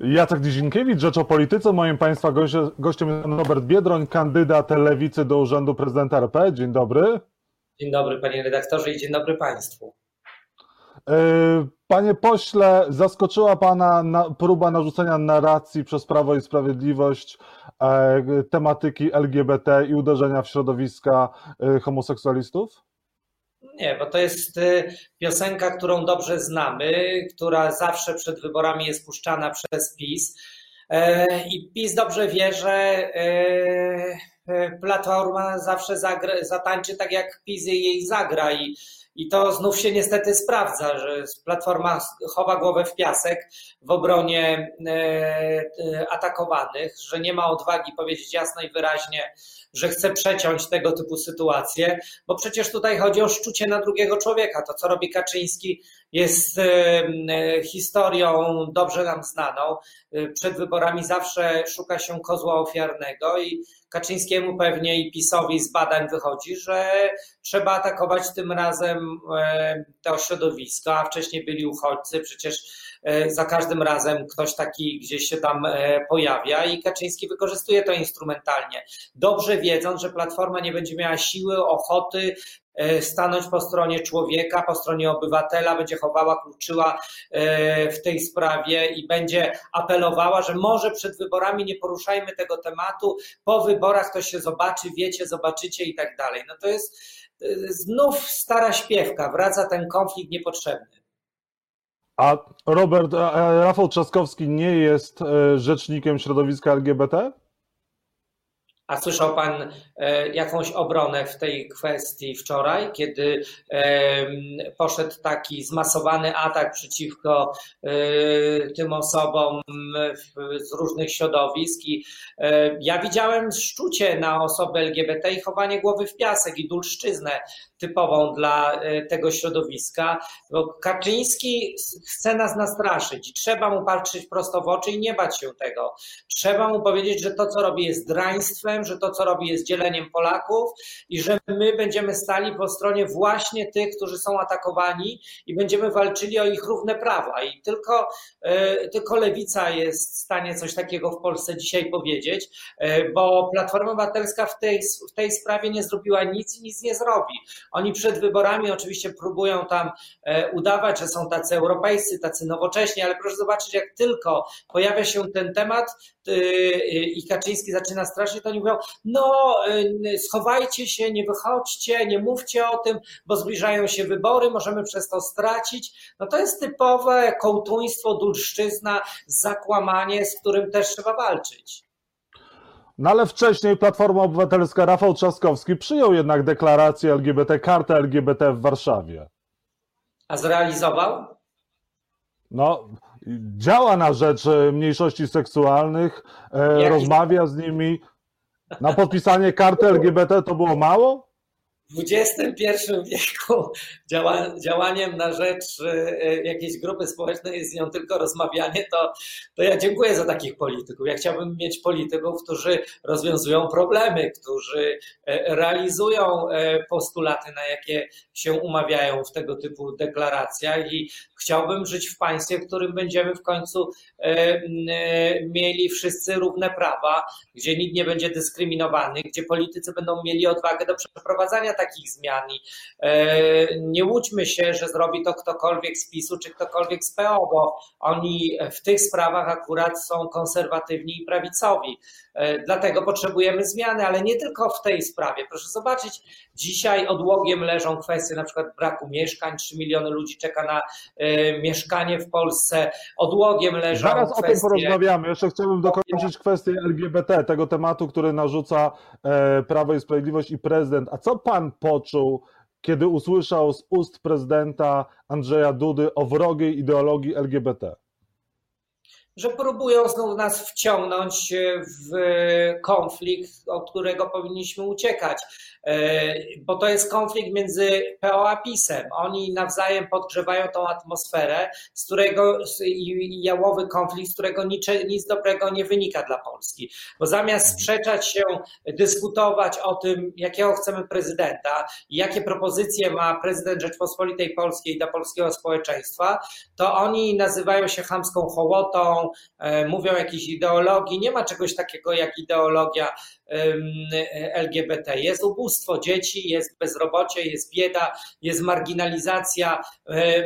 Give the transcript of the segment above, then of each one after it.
Jacek Dzienkiewicz, Rzecz o Polityce. Moim Państwa gościem jest Robert Biedroń, kandydat Lewicy do Urzędu Prezydenta RP. Dzień dobry. Dzień dobry Panie redaktorze i dzień dobry Państwu. E, panie pośle, zaskoczyła Pana próba narzucenia narracji przez Prawo i Sprawiedliwość e, tematyki LGBT i uderzenia w środowiska e, homoseksualistów? Nie, bo to jest y, piosenka, którą dobrze znamy, która zawsze przed wyborami jest puszczana przez PiS. E, I PiS dobrze wie, że e, e, Platforma zawsze zagra, zatańczy tak, jak PiS jej zagra. I i to znów się niestety sprawdza, że Platforma chowa głowę w piasek w obronie e, e, atakowanych, że nie ma odwagi powiedzieć jasno i wyraźnie, że chce przeciąć tego typu sytuacje, bo przecież tutaj chodzi o szczucie na drugiego człowieka. To, co robi Kaczyński, jest historią dobrze nam znaną. Przed wyborami zawsze szuka się kozła ofiarnego i Kaczyńskiemu pewnie i PiSowi z badań wychodzi, że trzeba atakować tym razem to środowisko, a wcześniej byli uchodźcy, przecież za każdym razem ktoś taki gdzieś się tam e, pojawia i Kaczyński wykorzystuje to instrumentalnie. Dobrze wiedząc, że Platforma nie będzie miała siły, ochoty E, stanąć po stronie człowieka, po stronie obywatela, będzie chowała, kluczyła e, w tej sprawie i będzie apelowała, że może przed wyborami nie poruszajmy tego tematu, po wyborach to się zobaczy, wiecie, zobaczycie i tak dalej. No to jest e, znów stara śpiewka, wraca ten konflikt niepotrzebny. A Robert, Rafał Trzaskowski nie jest rzecznikiem środowiska LGBT? A słyszał Pan e, jakąś obronę w tej kwestii wczoraj, kiedy poszedł taki zmasowany atak przeciwko e, tym osobom z różnych środowisk i e, ja widziałem szczucie na osoby LGBT i chowanie głowy w piasek i dulszczyznę typową dla tego środowiska, bo Kaczyński chce nas nastraszyć i trzeba mu patrzeć prosto w oczy i nie bać się tego. Trzeba mu powiedzieć, że to, co robi jest draństwem, że to, co robi, jest dzieleniem Polaków i że my będziemy stali po stronie właśnie tych, którzy są atakowani i będziemy walczyli o ich równe prawa. I tylko, e, tylko lewica jest w stanie coś takiego w Polsce dzisiaj powiedzieć, e, bo Platforma Obywatelska w tej, w tej sprawie nie zrobiła nic i nic nie zrobi. Oni przed wyborami oczywiście próbują tam e, udawać, że są tacy europejscy, tacy nowocześni, ale proszę zobaczyć, jak tylko pojawia się ten temat i Kaczyński zaczyna straszyć, to oni mówią, no y, schowajcie się, nie wychodźcie, nie mówcie o tym, bo zbliżają się wybory, możemy przez to stracić. No to jest typowe kołtuństwo, dulszczyzna, zakłamanie, z którym też trzeba walczyć. No ale wcześniej Platforma Obywatelska Rafał Trzaskowski przyjął jednak deklarację LGBT, kartę LGBT w Warszawie. A zrealizował? No, działa na rzecz mniejszości seksualnych, e, rozmawia z nimi, na podpisanie karty LGBT to było mało? W XXI wieku działa, działaniem na rzecz e, jakiejś grupy społecznej jest nią tylko rozmawianie, to, to ja dziękuję za takich polityków. Ja chciałbym mieć polityków, którzy rozwiązują problemy, którzy e, realizują e, postulaty, na jakie się umawiają w tego typu deklaracjach i chciałbym żyć w państwie, w którym będziemy w końcu mieli wszyscy równe prawa, gdzie nikt nie będzie dyskryminowany, gdzie politycy będą mieli odwagę do przeprowadzania takich zmian. I e, nie łudźmy się, że zrobi to ktokolwiek z PiSu czy ktokolwiek z PO, bo oni w tych sprawach akurat są konserwatywni i prawicowi. E, dlatego potrzebujemy zmiany, ale nie tylko w tej sprawie. Proszę zobaczyć, dzisiaj odłogiem leżą kwestie na przykład braku mieszkań. 3 miliony ludzi czeka na e, mieszkanie w Polsce. Odłogiem leżą Zaraz kwestie... o tym porozmawiamy. Jeszcze chciałbym dokończyć kwestię LGBT, tego tematu, który narzuca Prawo i Sprawiedliwość i prezydent. A co pan poczuł, kiedy usłyszał z ust prezydenta Andrzeja Dudy o wrogiej ideologii LGBT? Że próbują znów nas wciągnąć w konflikt, od którego powinniśmy uciekać, e, bo to jest konflikt między PO a PiSem. Oni nawzajem podgrzewają tą atmosferę, z którego jałowy konflikt, z którego nic, nic dobrego nie wynika dla Polski. Bo zamiast sprzeczać się, dyskutować o tym, jakiego chcemy prezydenta jakie propozycje ma prezydent Rzeczpospolitej Polskiej dla polskiego społeczeństwa, to oni nazywają się chamską hołotą, mówią, mówią o jakiejś ideologii. Nie ma czegoś takiego jak ideologia LGBT. Jest ubóstwo dzieci, jest bezrobocie, jest bieda, jest marginalizacja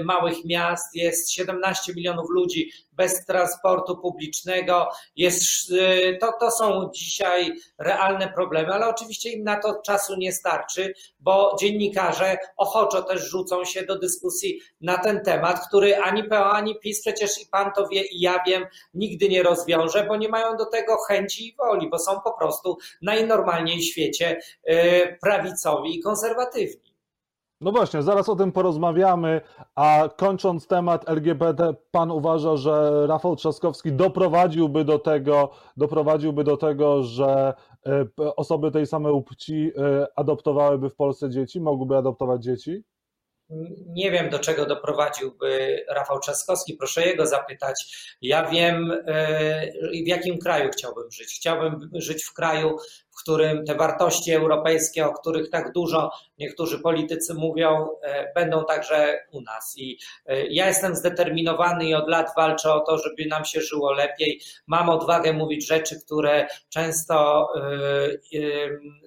małych miast, jest 17 milionów ludzi bez transportu publicznego. Jest, y, to, to są dzisiaj realne problemy, ale oczywiście im na to czasu nie starczy, bo dziennikarze ochoczo też rzucą się do dyskusji na ten temat, który ani PO, ani PiS, przecież i pan to wie i ja wiem, nigdy nie rozwiąże, bo nie mają do tego chęci i woli, bo są po prostu najnormalniej w świecie y, prawicowi i konserwatywni. No właśnie, zaraz o tym porozmawiamy, a kończąc temat LGBT, pan uważa, że Rafał Trzaskowski doprowadziłby do tego, doprowadziłby do tego, że e, osoby tej samej płci e, adoptowałyby w Polsce dzieci, mogłyby adoptować dzieci? Nie wiem, do czego doprowadziłby Rafał Trzaskowski, proszę jego zapytać. Ja wiem, e, w jakim kraju chciałbym żyć. Chciałbym żyć w kraju, w którym te wartości europejskie, o których tak dużo niektórzy politycy mówią, e, będą także u nas. I e, ja jestem zdeterminowany i od lat walczę o to, żeby nam się żyło lepiej. Mam odwagę mówić rzeczy, które często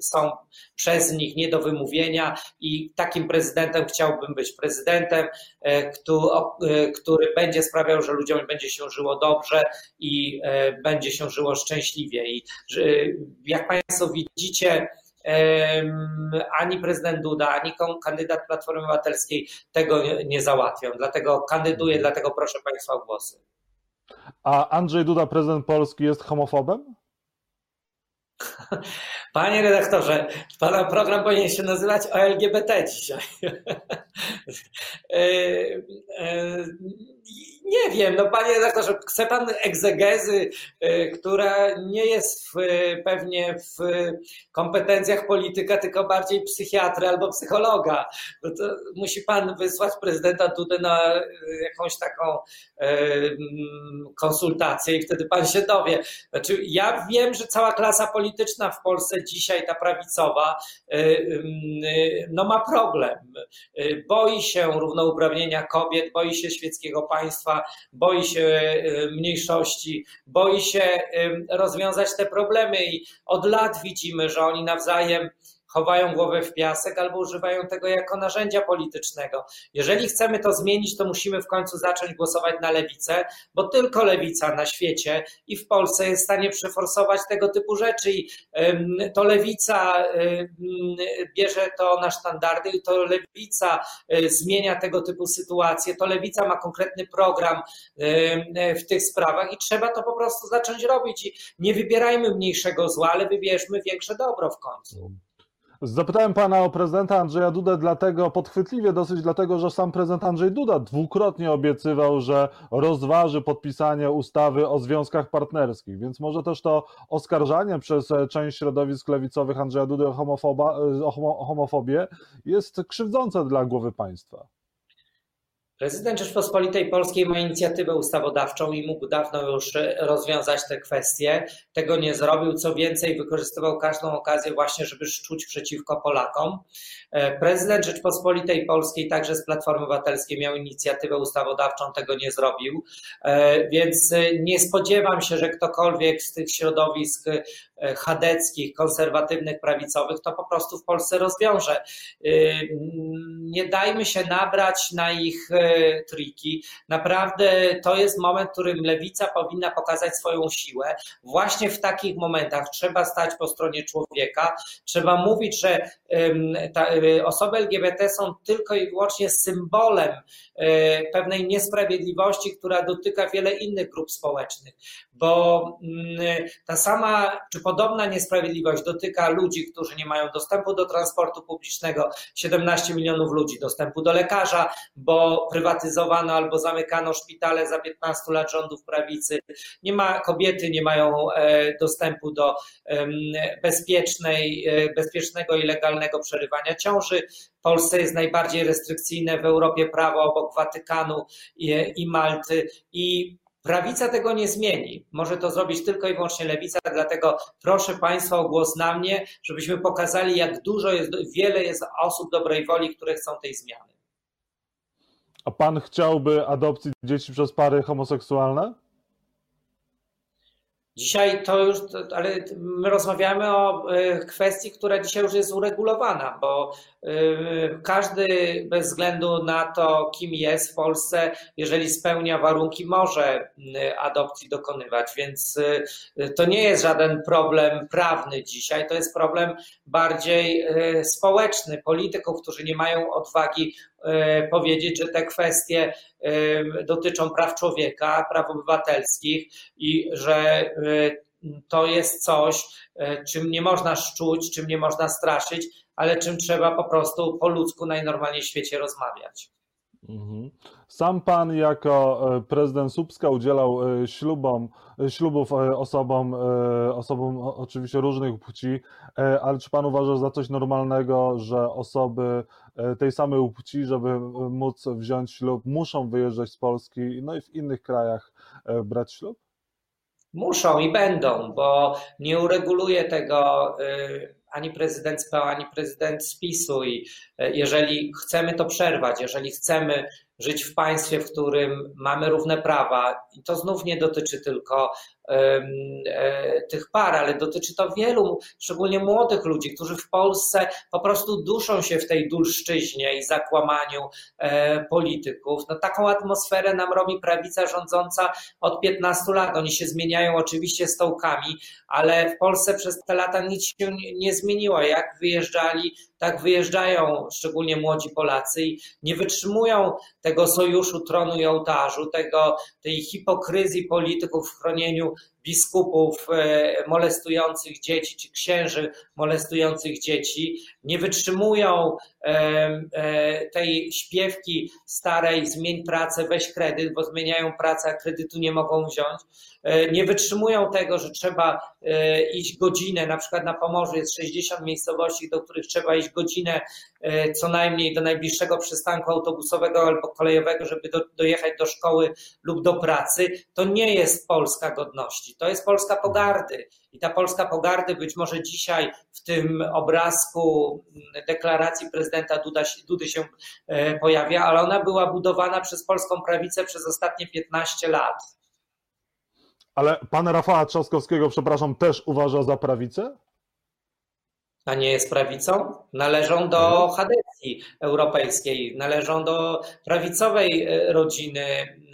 są przez nich nie do wymówienia i takim prezydentem chciałbym być. Prezydentem, e, który będzie sprawiał, że ludziom będzie się żyło dobrze i będzie się żyło szczęśliwie. I jak Państwo widzicie, ani prezydent Duda, ani kandydat Platformy Obywatelskiej tego nie załatwią. Dlatego kandyduję, dlatego proszę Państwa o głosy. A Andrzej Duda, prezydent Polski, jest homofobem? Panie redaktorze, pana program powinien się nazywać o LGBT dzisiaj. Wiem, no panie redaktorze, chce pan egzegezy, y, która nie jest w, pewnie w kompetencjach polityka, tylko bardziej psychiatry albo psychologa. No to musi pan wysłać prezydenta Dudę na y, jakąś taką y, konsultację i wtedy pan się dowie. Znaczy, ja wiem, że cała klasa polityczna w Polsce dzisiaj, ta prawicowa, no ma problem. Boi się równouprawnienia kobiet, boi się świeckiego państwa, boi się e, mniejszości, boi się rozwiązać te problemy i od lat widzimy, że oni nawzajem chowają głowę w piasek albo używają tego jako narzędzia politycznego. Jeżeli chcemy to zmienić, to musimy w końcu zacząć głosować na lewicę, bo tylko lewica na świecie i w Polsce jest w stanie przeforsować tego typu rzeczy i to lewica bierze to na sztandardy i to lewica e, zmienia tego typu sytuacje, to lewica ma konkretny program w tych sprawach i trzeba to po prostu zacząć robić i nie wybierajmy mniejszego zła, ale wybierzmy większe dobro w końcu. Zapytałem pana o prezydenta Andrzeja Dudę dlatego, podchwytliwie dosyć dlatego, że sam prezydent Andrzej Duda dwukrotnie obiecywał, że rozważy podpisanie ustawy o związkach partnerskich, więc może też to oskarżanie przez część środowisk lewicowych Andrzeja Dudy o, homofoba, o homofobię jest krzywdzące dla głowy państwa. Prezydent Rzeczpospolitej Polskiej ma inicjatywę ustawodawczą i mógł dawno już rozwiązać te kwestie. Tego nie zrobił. Co więcej, wykorzystywał każdą okazję właśnie, żeby szczuć przeciwko Polakom. E, prezydent Rzeczpospolitej Polskiej, także z Platformy Obywatelskiej, miał inicjatywę ustawodawczą, tego nie zrobił. E, więc nie spodziewam się, że ktokolwiek z tych środowisk e, chadeckich, konserwatywnych, prawicowych to po prostu w Polsce rozwiąże. Nie dajmy się nabrać na ich triki. Naprawdę to jest moment, w którym lewica powinna pokazać swoją siłę. Właśnie w takich momentach trzeba stać po stronie człowieka, trzeba mówić, że osoby LGBT są tylko i wyłącznie symbolem pewnej niesprawiedliwości, która dotyka wiele innych grup społecznych, bo ta sama czy podobna niesprawiedliwość dotyka ludzi, którzy nie mają dostępu do transportu publicznego, 17 milionów ludzi dostępu do lekarza, bo prywatyzowano albo zamykano szpitale za 15 lat rządów prawicy. Nie ma kobiety, nie mają e, dostępu do bezpiecznej, e, bezpiecznego i legalnego przerywania ciąży. W Polsce jest najbardziej restrykcyjne w Europie prawo obok Watykanu i, i Malty i Prawica tego nie zmieni. Może to zrobić tylko i wyłącznie lewica, dlatego proszę Państwa o głos na mnie, żebyśmy pokazali, jak dużo jest, wiele jest osób dobrej woli, które chcą tej zmiany. A pan chciałby adopcji dzieci przez pary homoseksualne? Dzisiaj to już, ale my rozmawiamy o e, kwestii, która dzisiaj już jest uregulowana, bo e, każdy bez względu na to, kim jest w Polsce, jeżeli spełnia warunki, może adopcji dokonywać. Więc e, to nie jest żaden problem prawny dzisiaj, to jest problem bardziej społeczny, polityków, którzy nie mają odwagi powiedzieć, że te kwestie dotyczą praw człowieka, praw obywatelskich i że to jest coś, e, czym nie można szczuć, czym nie można straszyć, ale czym trzeba po prostu po ludzku najnormalniej w świecie rozmawiać. Mhm. Sam pan jako e, prezydent Słupska udzielał e, ślubom, ślubów osobom, osobom oczywiście różnych płci, ale czy pan uważa za coś normalnego, że osoby tej samej płci, żeby móc wziąć ślub, muszą wyjeżdżać z Polski, no i w innych krajach brać ślub? Muszą i będą, bo nie ureguluje tego ani prezydent z PO, ani prezydent z PiSu. I jeżeli chcemy to przerwać, jeżeli chcemy żyć w państwie, w którym mamy równe prawa, i to znów nie dotyczy tylko E, tych par, ale dotyczy to wielu, szczególnie młodych ludzi, którzy w Polsce po prostu duszą się w tej dulszczyźnie i zakłamaniu e, polityków. No, taką atmosferę nam robi prawica rządząca od 15 lat. Oni się zmieniają oczywiście stołkami, ale w Polsce przez te lata nic się nie zmieniło. Jak wyjeżdżali, tak wyjeżdżają szczególnie młodzi Polacy i nie wytrzymują tego sojuszu tronu i ołtarzu, tego, tej hipokryzji polityków w chronieniu biskupów e, molestujących dzieci, czy księży molestujących dzieci, nie wytrzymują e, e, tej śpiewki starej zmień pracę, weź kredyt, bo zmieniają pracę, a kredytu nie mogą wziąć. Nie wytrzymują tego, że trzeba iść godzinę, na przykład na Pomorzu jest 60 miejscowości, do których trzeba iść godzinę co najmniej do najbliższego przystanku autobusowego albo kolejowego, żeby do, dojechać do szkoły lub do pracy. To nie jest Polska godności, to jest Polska pogardy. I ta Polska pogardy być może dzisiaj w tym obrazku deklaracji prezydenta Duda, Dudy się e, pojawia, ale ona była budowana przez polską prawicę przez ostatnie 15 lat. Ale pan Rafała Trzaskowskiego, przepraszam, też uważa za prawicę? A nie jest prawicą, należą do mhm. Hadecji Europejskiej, należą do prawicowej e, rodziny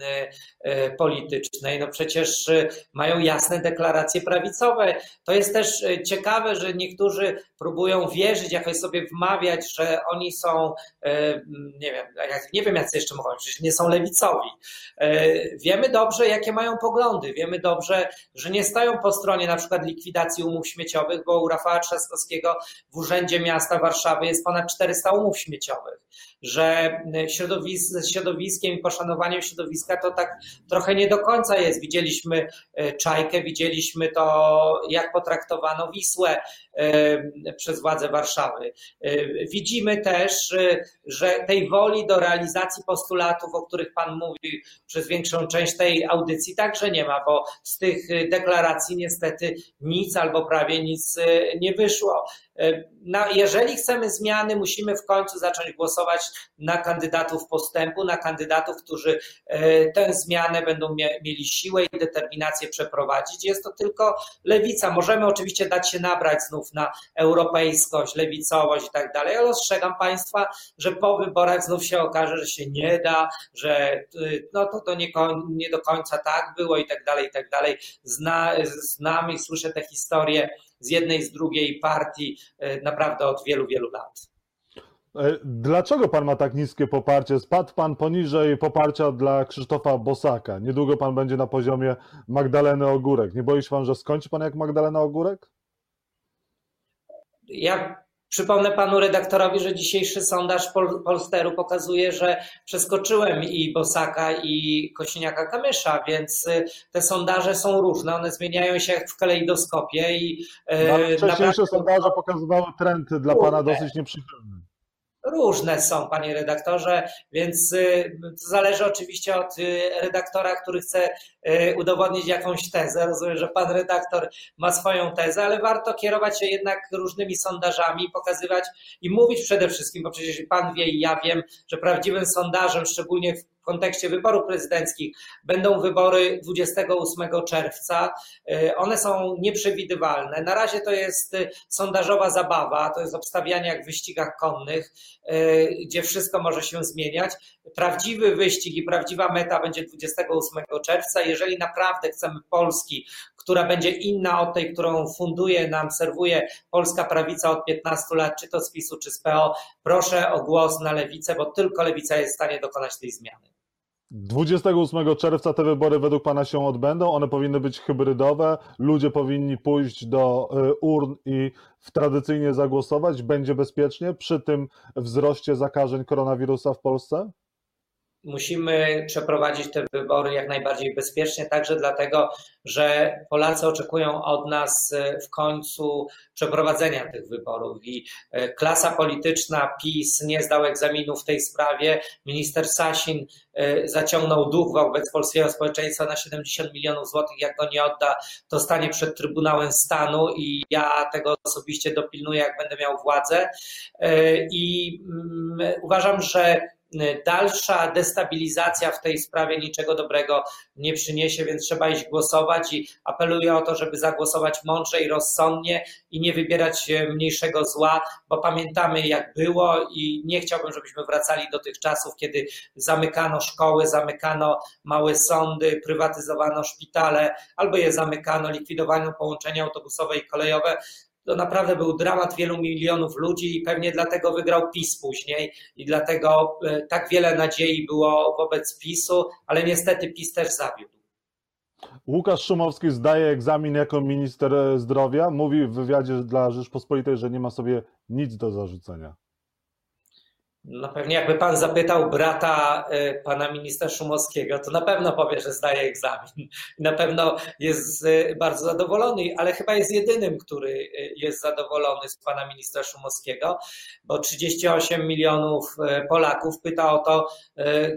e, e, politycznej. No przecież mają jasne deklaracje prawicowe. To jest też ciekawe, że niektórzy próbują wierzyć, jakoś sobie wmawiać, że oni są, nie wiem, nie wiem, jacy jeszcze mogą, przecież nie są lewicowi. Wiemy dobrze, jakie mają poglądy. Wiemy dobrze, że nie stoją po stronie na przykład likwidacji umów śmieciowych, bo u Rafała Trzaskowskiego w Urzędzie Miasta Warszawy jest ponad 400 umów śmieciowych, że środowis ze środowiskiem i poszanowaniem środowiska to tak trochę nie do końca jest. Widzieliśmy e, Czajkę, widzieliśmy to, jak potraktowano Wisłę e, przez władze Warszawy. Widzimy też, że tej woli do realizacji postulatów, o których Pan mówi przez większą część tej audycji, także nie ma, bo z tych deklaracji niestety nic albo prawie nic nie wyszło. No, jeżeli chcemy zmiany, musimy w końcu zacząć głosować na kandydatów postępu, na kandydatów, którzy e, tę zmianę będą mieli siłę i determinację przeprowadzić. Jest to tylko lewica. Możemy oczywiście dać się nabrać znów na europejskość, lewicowość i tak dalej, ale ostrzegam Państwa, że po wyborach znów się okaże, że się nie da, że y, no to, to nie, nie do końca tak było i tak dalej, i tak dalej. Zna, znam i słyszę te historie z jednej, z drugiej partii e, naprawdę od wielu, wielu lat. E, dlaczego pan ma tak niskie poparcie? Spadł pan poniżej poparcia dla Krzysztofa Bosaka. Niedługo pan będzie na poziomie Magdaleny Ogórek. Nie boi się pan, że skończy pan jak Magdalena Ogórek? Ja Przypomnę panu redaktorowi, że dzisiejszy sondaż Pol Polsteru pokazuje, że przeskoczyłem i Bosaka, i Kosiniaka-Kamysza, więc y, te sondaże są różne, one zmieniają się jak w kalejdoskopie. I, y, no, wcześniejsze naprawdę... sondaże pokazywały trend dla pana dosyć nieprzychylny. Różne są, panie redaktorze, więc y, zależy oczywiście od redaktora, który chce udowodnić jakąś tezę. Rozumiem, że pan redaktor ma swoją tezę, ale warto kierować się jednak różnymi sondażami, pokazywać i mówić przede wszystkim, bo przecież pan wie i ja wiem, że prawdziwym sondażem, szczególnie w kontekście wyborów prezydenckich będą wybory 28 czerwca. One są nieprzewidywalne. Na razie to jest sondażowa zabawa, to jest obstawianie jak w wyścigach konnych, gdzie wszystko może się zmieniać. Prawdziwy wyścig i prawdziwa meta będzie 28 czerwca. Jeżeli naprawdę chcemy Polski, która będzie inna od tej, którą funduje nam, serwuje polska prawica od 15 lat, czy to z PiSu, czy z PO, proszę o głos na lewicę, bo tylko lewica jest w stanie dokonać tej zmiany. 28 czerwca te wybory według Pana się odbędą. One powinny być hybrydowe. Ludzie powinni pójść do y, urn i tradycyjnie zagłosować. Będzie bezpiecznie przy tym wzroście zakażeń koronawirusa w Polsce? Musimy przeprowadzić te wybory jak najbardziej bezpiecznie, także dlatego, że Polacy oczekują od nas e, w końcu przeprowadzenia tych wyborów i e, klasa polityczna PiS nie zdał egzaminu w tej sprawie. Minister Sasin e, zaciągnął dług wobec polskiego społeczeństwa na 70 milionów złotych. Jak go nie odda, to stanie przed Trybunałem Stanu i ja tego osobiście dopilnuję, jak będę miał władzę. I mm, uważam, że dalsza destabilizacja w tej sprawie niczego dobrego nie przyniesie, więc trzeba iść głosować i apeluję o to, żeby zagłosować mądrze i rozsądnie i nie wybierać mniejszego zła, bo pamiętamy jak było i nie chciałbym, żebyśmy wracali do tych czasów, kiedy zamykano szkoły, zamykano małe sądy, prywatyzowano szpitale, albo je zamykano, likwidowano połączenia autobusowe i kolejowe to naprawdę był dramat wielu milionów ludzi i pewnie dlatego wygrał PiS później i dlatego e, tak wiele nadziei było wobec PiSu, ale niestety PiS też zawiódł. Łukasz Szumowski zdaje egzamin jako minister zdrowia. Mówi w wywiadzie dla Rzeczpospolitej, że nie ma sobie nic do zarzucenia. No pewnie jakby pan zapytał brata y, pana ministra Szumowskiego, to na pewno powie, że zdaje egzamin. Na pewno jest y, bardzo zadowolony, ale chyba jest jedynym, który y, jest zadowolony z pana ministra Szumowskiego, bo 38 milionów Polaków pyta o to,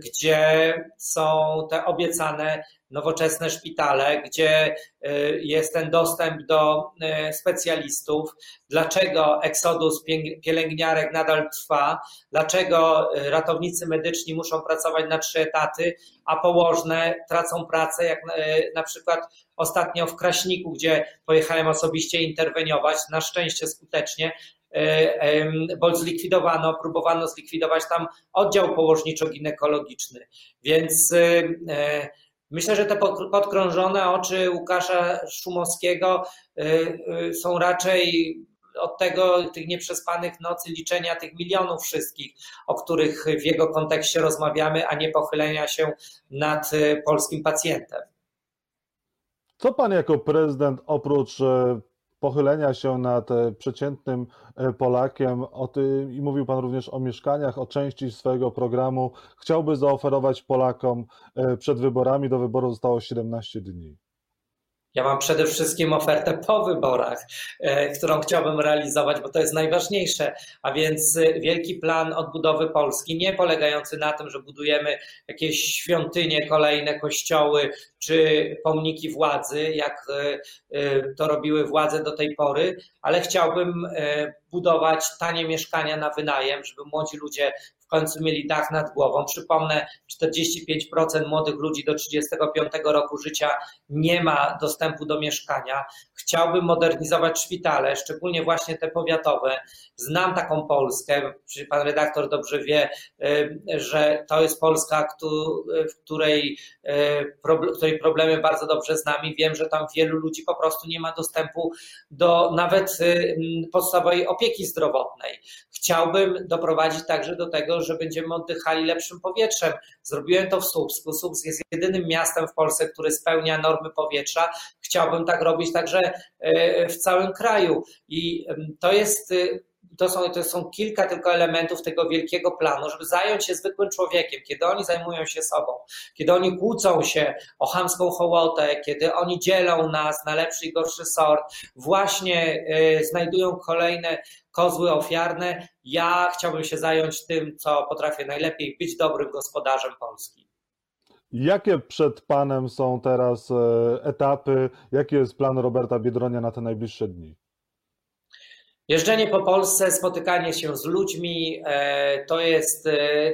gdzie są te obiecane nowoczesne szpitale, gdzie y, jest ten dostęp do y, specjalistów, dlaczego eksodus pielęgniarek nadal trwa, dlaczego y, ratownicy medyczni muszą pracować na trzy etaty, a położne tracą pracę, jak na przykład ostatnio w Kraśniku, gdzie pojechałem osobiście interweniować, na szczęście skutecznie, bo zlikwidowano, próbowano zlikwidować tam oddział położniczo-ginekologiczny. Więc Myślę, że te podkrążone oczy Łukasza Szumowskiego y, y, są raczej od tego, tych nieprzespanych nocy, liczenia tych milionów wszystkich, o których w jego kontekście rozmawiamy, a nie pochylenia się nad y, polskim pacjentem. Co pan jako prezydent oprócz pochylenia się nad e, przeciętnym e, Polakiem o tym, i mówił Pan również o mieszkaniach, o części swojego programu, chciałby zaoferować Polakom e, przed wyborami. Do wyboru zostało 17 dni. Ja mam przede wszystkim ofertę po wyborach, e, którą chciałbym realizować, bo to jest najważniejsze. A więc e, wielki plan odbudowy Polski, nie polegający na tym, że budujemy jakieś świątynie, kolejne kościoły czy pomniki władzy, jak e, to robiły władze do tej pory, ale chciałbym budować tanie mieszkania na wynajem, żeby młodzi ludzie końcu mieli dach nad głową. Przypomnę, 45% młodych ludzi do 35 roku życia nie ma dostępu do mieszkania. Chciałbym modernizować szpitale, szczególnie właśnie te powiatowe. Znam taką Polskę, pan redaktor dobrze wie, y, że to jest Polska, w której, y, której problemy bardzo dobrze znam i wiem, że tam wielu ludzi po prostu nie ma dostępu do nawet y, podstawowej opieki zdrowotnej. Chciałbym doprowadzić także do tego, że będziemy oddychali lepszym powietrzem. Zrobiłem to w Słupsku. Słupsk jest jedynym miastem w Polsce, który spełnia normy powietrza. Chciałbym tak robić także e, w całym kraju. I to jest y, to są, to są kilka tylko elementów tego wielkiego planu, żeby zająć się zwykłym człowiekiem, kiedy oni zajmują się sobą, kiedy oni kłócą się o chamską hołotę, kiedy oni dzielą nas na lepszy i gorszy sort, właśnie y, znajdują kolejne kozły ofiarne. Ja chciałbym się zająć tym, co potrafię najlepiej, być dobrym gospodarzem Polski. Jakie przed Panem są teraz e, etapy? Jaki jest plan Roberta Biedronia na te najbliższe dni? Jeżdżenie po Polsce, spotykanie się z ludźmi e, to jest e,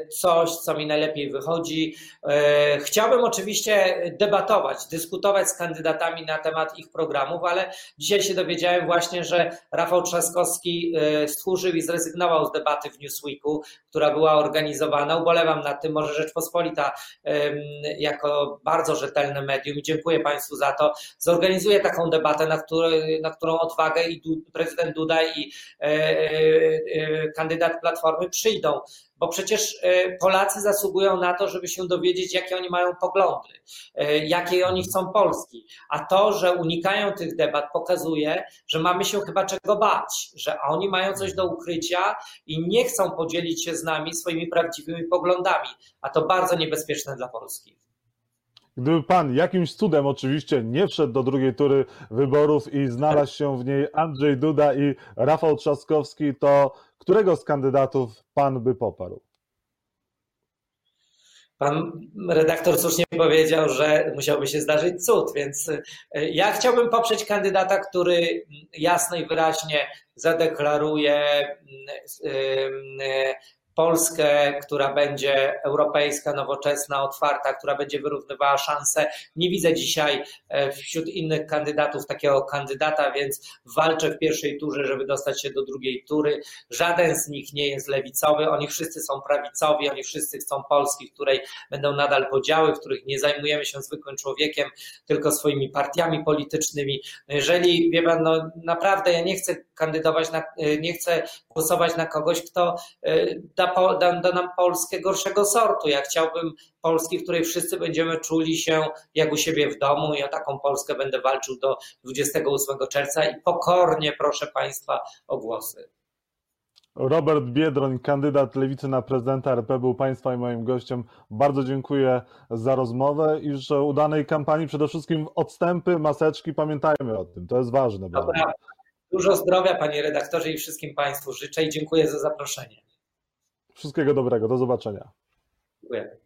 coś, co mi najlepiej wychodzi. E, chciałbym oczywiście debatować, dyskutować z kandydatami na temat ich programów, ale dzisiaj się dowiedziałem właśnie, że Rafał Trzaskowski stchórzył i zrezygnował z debaty w Newsweeku, która była organizowana. Ubolewam nad tym, może Rzeczpospolita jako bardzo rzetelne medium i dziękuję Państwu za to, zorganizuje taką debatę, na, który, na którą odwagę i prezydent Duda i E, e, e, kandydat Platformy przyjdą, bo przecież Polacy zasługują na to, żeby się dowiedzieć, jakie oni mają poglądy, jakiej oni chcą Polski. A to, że unikają tych debat, pokazuje, że mamy się chyba czego bać, że oni mają coś do ukrycia i nie chcą podzielić się z nami swoimi prawdziwymi poglądami, a to bardzo niebezpieczne dla Polski. Gdyby pan jakimś cudem oczywiście nie wszedł do drugiej tury wyborów i znalazł się w niej Andrzej Duda i Rafał Trzaskowski, to którego z kandydatów pan by poparł? Pan redaktor słusznie powiedział, że musiałby się zdarzyć cud, więc e, ja chciałbym poprzeć kandydata, który jasno i wyraźnie zadeklaruje mm, e, Polskę, która będzie europejska, nowoczesna, otwarta, która będzie wyrównywała szanse. Nie widzę dzisiaj e, wśród innych kandydatów takiego kandydata, więc walczę w pierwszej turze, żeby dostać się do drugiej tury. Żaden z nich nie jest lewicowy, oni wszyscy są prawicowi, oni wszyscy chcą Polski, w której będą nadal podziały, w których nie zajmujemy się zwykłym człowiekiem, tylko swoimi partiami politycznymi. No jeżeli, wie pan, no naprawdę ja nie chcę kandydować, na, e, nie chcę głosować na kogoś, kto e, da da, da, nam Polskę gorszego sortu. Ja chciałbym Polski, w której wszyscy będziemy czuli się jak u siebie w domu. Ja taką Polskę będę walczył do 28 czerwca i pokornie proszę Państwa o głosy. Robert Biedroń, kandydat lewicy na prezydenta RP, był Państwa i moim gościem. Bardzo dziękuję za rozmowę i życzę udanej kampanii. Przede wszystkim odstępy, maseczki, pamiętajmy o tym, to jest ważne. Dobra. Dużo zdrowia, panie redaktorze, i wszystkim Państwu życzę i dziękuję za zaproszenie. Wszystkiego dobrego, do zobaczenia. Dziękuję.